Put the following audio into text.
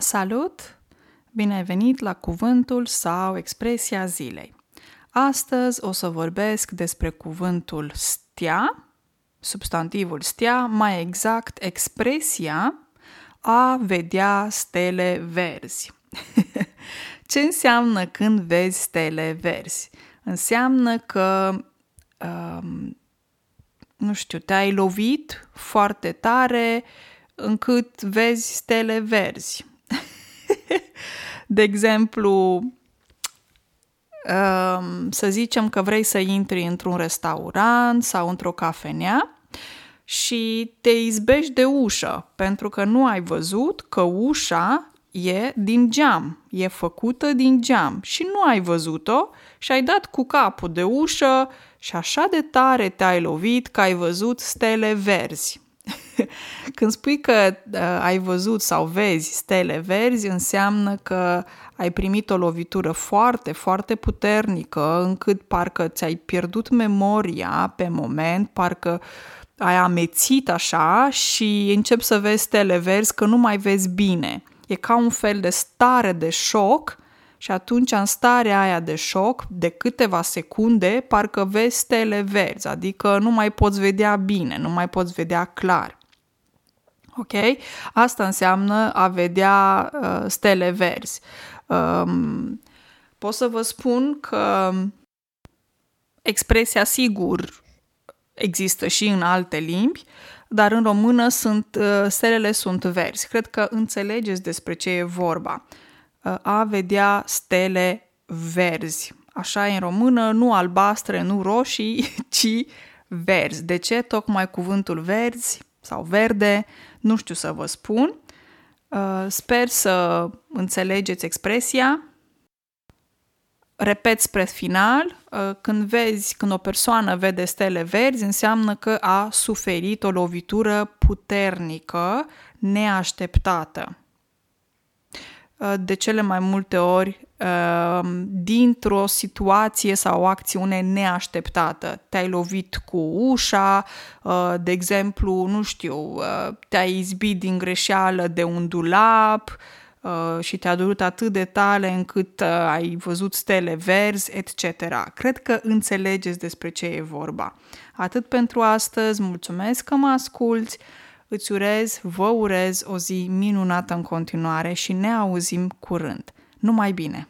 Salut! Bine ai venit la cuvântul sau expresia zilei. Astăzi o să vorbesc despre cuvântul stea, substantivul stea, mai exact expresia a vedea stele verzi. Ce înseamnă când vezi stele verzi? Înseamnă că, um, nu știu, te-ai lovit foarte tare încât vezi stele verzi De exemplu, um, să zicem că vrei să intri într-un restaurant sau într-o cafenea și te izbești de ușă pentru că nu ai văzut că ușa e din geam, e făcută din geam și nu ai văzut-o și ai dat cu capul de ușă și așa de tare te-ai lovit că ai văzut stele verzi. Când spui că uh, ai văzut sau vezi stele verzi, înseamnă că ai primit o lovitură foarte, foarte puternică, încât parcă ți-ai pierdut memoria pe moment, parcă ai amețit așa și începi să vezi stele verzi că nu mai vezi bine. E ca un fel de stare de șoc și atunci în starea aia de șoc, de câteva secunde, parcă vezi stele verzi, adică nu mai poți vedea bine, nu mai poți vedea clar. Ok? Asta înseamnă a vedea uh, stele verzi. Um, pot să vă spun că expresia sigur există și în alte limbi, dar în română sunt, uh, stelele sunt verzi. Cred că înțelegeți despre ce e vorba. Uh, a vedea stele verzi. Așa e în română, nu albastre, nu roșii, ci verzi. De ce tocmai cuvântul verzi sau verde? Nu știu să vă spun. Uh, sper să înțelegeți expresia. Repet spre final, uh, când vezi, când o persoană vede stele verzi, înseamnă că a suferit o lovitură puternică, neașteptată. Uh, de cele mai multe ori Ehm, dintr-o situație sau o acțiune neașteptată. Te-ai lovit cu ușa, uh, de exemplu, nu știu, uh, te-ai izbit din greșeală de un dulap uh, și te-a durut atât de tale încât ai văzut stele verzi, etc. Cred că înțelegeți despre ce e vorba. Atât pentru astăzi, mulțumesc că mă asculți, îți urez, vă urez o zi minunată în continuare și ne auzim curând. Numai bine!